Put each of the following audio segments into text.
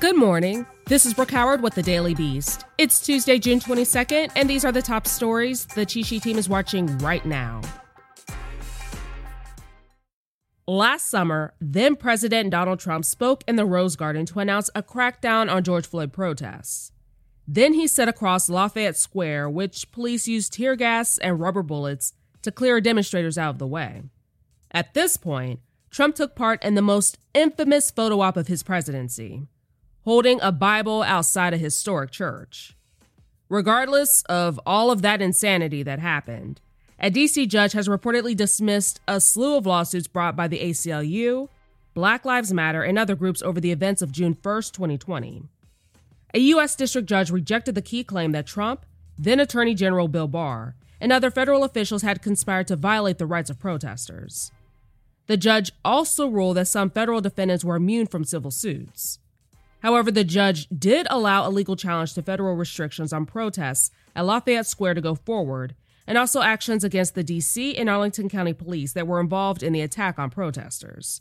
Good morning. This is Brooke Howard with the Daily Beast. It's Tuesday, June 22nd, and these are the top stories the Cheat Sheet team is watching right now. Last summer, then President Donald Trump spoke in the Rose Garden to announce a crackdown on George Floyd protests. Then he set across Lafayette Square, which police used tear gas and rubber bullets to clear demonstrators out of the way. At this point, Trump took part in the most infamous photo op of his presidency holding a Bible outside a historic church. Regardless of all of that insanity that happened, a DC judge has reportedly dismissed a slew of lawsuits brought by the ACLU, Black Lives Matter, and other groups over the events of June 1, 2020. A U.S. district judge rejected the key claim that Trump, then Attorney General Bill Barr, and other federal officials had conspired to violate the rights of protesters. The judge also ruled that some federal defendants were immune from civil suits. However, the judge did allow a legal challenge to federal restrictions on protests at Lafayette Square to go forward, and also actions against the DC and Arlington County police that were involved in the attack on protesters.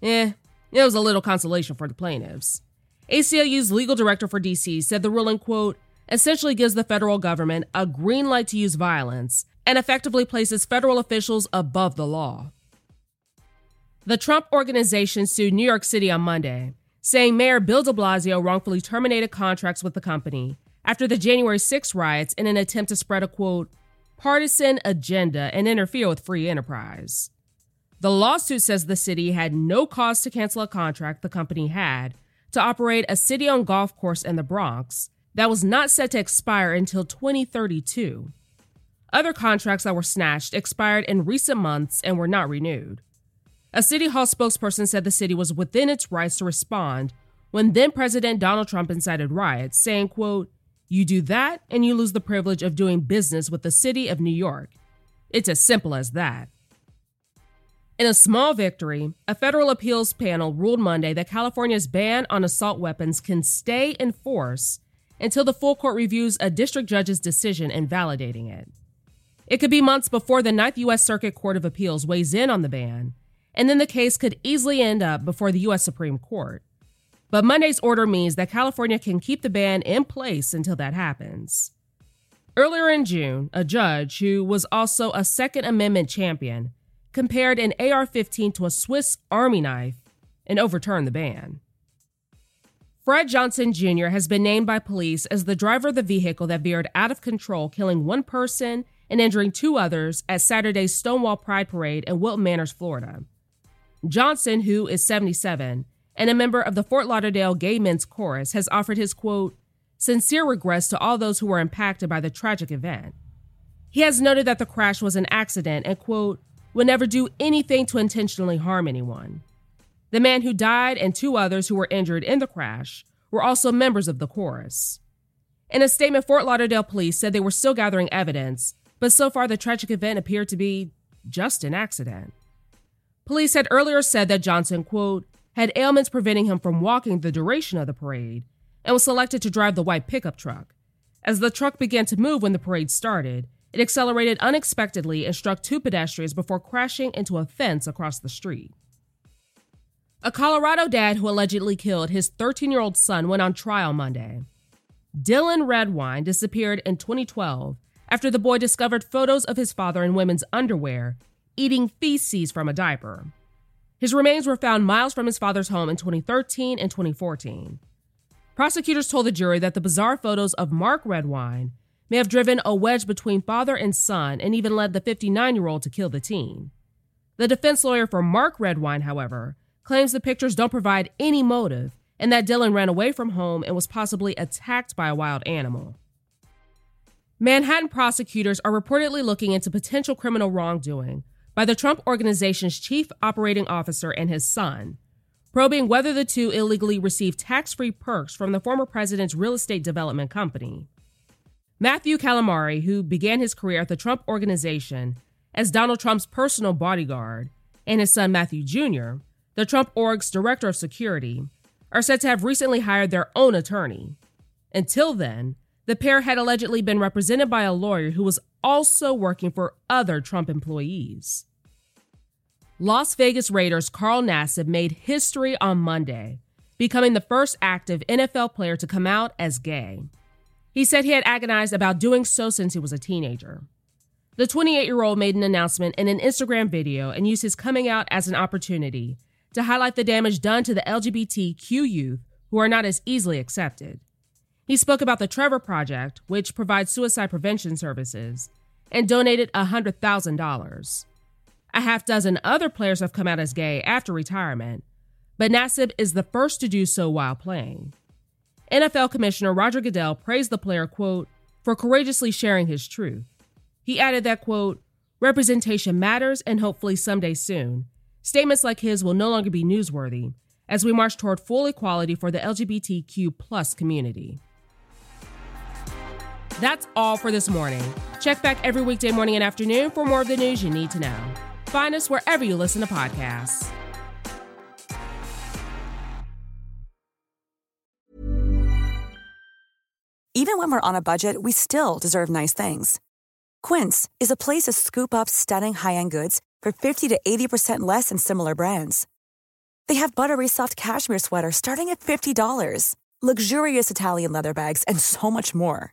Eh, it was a little consolation for the plaintiffs. ACLU's legal director for DC said the ruling, quote, essentially gives the federal government a green light to use violence and effectively places federal officials above the law. The Trump organization sued New York City on Monday saying Mayor Bill de Blasio wrongfully terminated contracts with the company after the January 6 riots in an attempt to spread a quote, partisan agenda and interfere with free enterprise. The lawsuit says the city had no cause to cancel a contract the company had to operate a city owned golf course in the Bronx that was not set to expire until 2032. Other contracts that were snatched expired in recent months and were not renewed. A City Hall spokesperson said the city was within its rights to respond when then President Donald Trump incited riots, saying, quote, You do that and you lose the privilege of doing business with the city of New York. It's as simple as that. In a small victory, a federal appeals panel ruled Monday that California's ban on assault weapons can stay in force until the full court reviews a district judge's decision invalidating it. It could be months before the Ninth U.S. Circuit Court of Appeals weighs in on the ban, and then the case could easily end up before the U.S. Supreme Court. But Monday's order means that California can keep the ban in place until that happens. Earlier in June, a judge who was also a Second Amendment champion compared an AR 15 to a Swiss Army knife and overturned the ban. Fred Johnson Jr. has been named by police as the driver of the vehicle that veered out of control, killing one person and injuring two others at Saturday's Stonewall Pride Parade in Wilton Manors, Florida. Johnson, who is 77 and a member of the Fort Lauderdale Gay Men's Chorus, has offered his quote, sincere regrets to all those who were impacted by the tragic event. He has noted that the crash was an accident and, quote, would never do anything to intentionally harm anyone. The man who died and two others who were injured in the crash were also members of the chorus. In a statement, Fort Lauderdale police said they were still gathering evidence, but so far the tragic event appeared to be just an accident. Police had earlier said that Johnson, quote, had ailments preventing him from walking the duration of the parade and was selected to drive the white pickup truck. As the truck began to move when the parade started, it accelerated unexpectedly and struck two pedestrians before crashing into a fence across the street. A Colorado dad who allegedly killed his 13 year old son went on trial Monday. Dylan Redwine disappeared in 2012 after the boy discovered photos of his father in women's underwear eating feces from a diaper. His remains were found miles from his father's home in 2013 and 2014. Prosecutors told the jury that the bizarre photos of Mark Redwine may have driven a wedge between father and son and even led the 59 year old to kill the teen. The defense lawyer for Mark Redwine, however, claims the pictures don't provide any motive and that Dylan ran away from home and was possibly attacked by a wild animal. Manhattan prosecutors are reportedly looking into potential criminal wrongdoing by the Trump Organization's chief operating officer and his son, probing whether the two illegally received tax free perks from the former president's real estate development company. Matthew Calamari, who began his career at the Trump Organization as Donald Trump's personal bodyguard, and his son Matthew Jr., the Trump Org's director of security, are said to have recently hired their own attorney. Until then, the pair had allegedly been represented by a lawyer who was also working for other Trump employees. Las Vegas Raiders Carl Nassib made history on Monday, becoming the first active NFL player to come out as gay. He said he had agonized about doing so since he was a teenager. The 28 year old made an announcement in an Instagram video and used his coming out as an opportunity to highlight the damage done to the LGBTQ youth who are not as easily accepted. He spoke about the Trevor Project, which provides suicide prevention services, and donated $100,000. A half dozen other players have come out as gay after retirement, but Nassib is the first to do so while playing. NFL Commissioner Roger Goodell praised the player, quote, for courageously sharing his truth. He added that, quote, representation matters and hopefully someday soon. Statements like his will no longer be newsworthy as we march toward full equality for the LGBTQ plus community. That's all for this morning. Check back every weekday morning and afternoon for more of the news you need to know. Find us wherever you listen to podcasts. Even when we're on a budget, we still deserve nice things. Quince is a place to scoop up stunning high end goods for 50 to 80% less than similar brands. They have buttery soft cashmere sweaters starting at $50, luxurious Italian leather bags, and so much more.